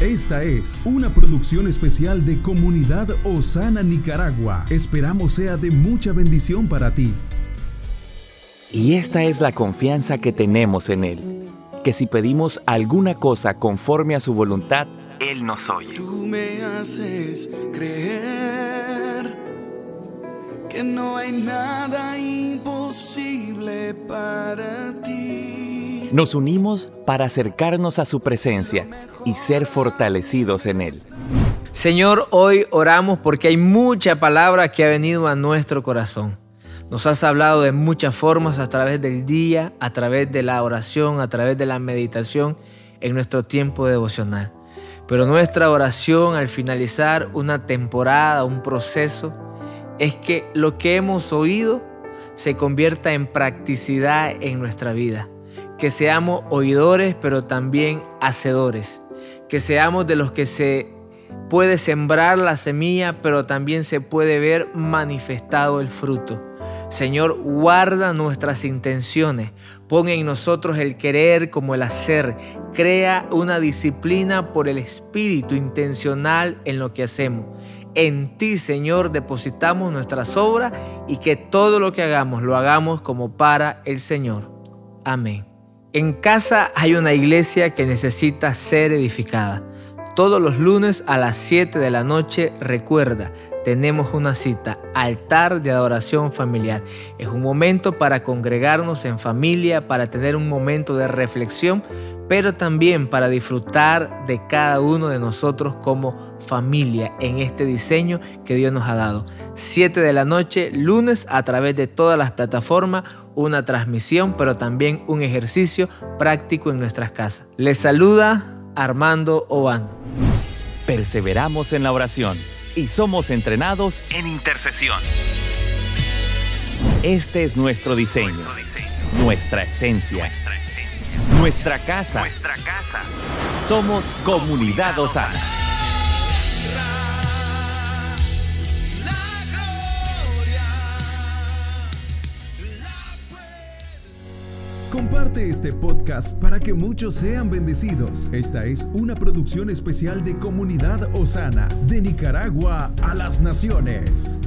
Esta es una producción especial de Comunidad Osana Nicaragua. Esperamos sea de mucha bendición para ti. Y esta es la confianza que tenemos en Él, que si pedimos alguna cosa conforme a su voluntad, Él nos oye. Tú me haces creer que no hay nada imposible para ti. Nos unimos para acercarnos a su presencia y ser fortalecidos en Él. Señor, hoy oramos porque hay mucha palabra que ha venido a nuestro corazón. Nos has hablado de muchas formas a través del día, a través de la oración, a través de la meditación en nuestro tiempo devocional. Pero nuestra oración al finalizar una temporada, un proceso, es que lo que hemos oído se convierta en practicidad en nuestra vida. Que seamos oidores, pero también hacedores. Que seamos de los que se puede sembrar la semilla, pero también se puede ver manifestado el fruto. Señor, guarda nuestras intenciones, pon en nosotros el querer como el hacer, crea una disciplina por el espíritu intencional en lo que hacemos. En ti, Señor, depositamos nuestras obras y que todo lo que hagamos lo hagamos como para el Señor. Amén. En casa hay una iglesia que necesita ser edificada. Todos los lunes a las 7 de la noche, recuerda, tenemos una cita, altar de adoración familiar. Es un momento para congregarnos en familia, para tener un momento de reflexión, pero también para disfrutar de cada uno de nosotros como familia en este diseño que Dios nos ha dado. 7 de la noche, lunes, a través de todas las plataformas, una transmisión, pero también un ejercicio práctico en nuestras casas. Les saluda Armando Oban. Perseveramos en la oración y somos entrenados en intercesión. Este es nuestro diseño, nuestra esencia, nuestra casa. Somos Comunidad Osana. Comparte este podcast para que muchos sean bendecidos. Esta es una producción especial de Comunidad Osana, de Nicaragua a las Naciones.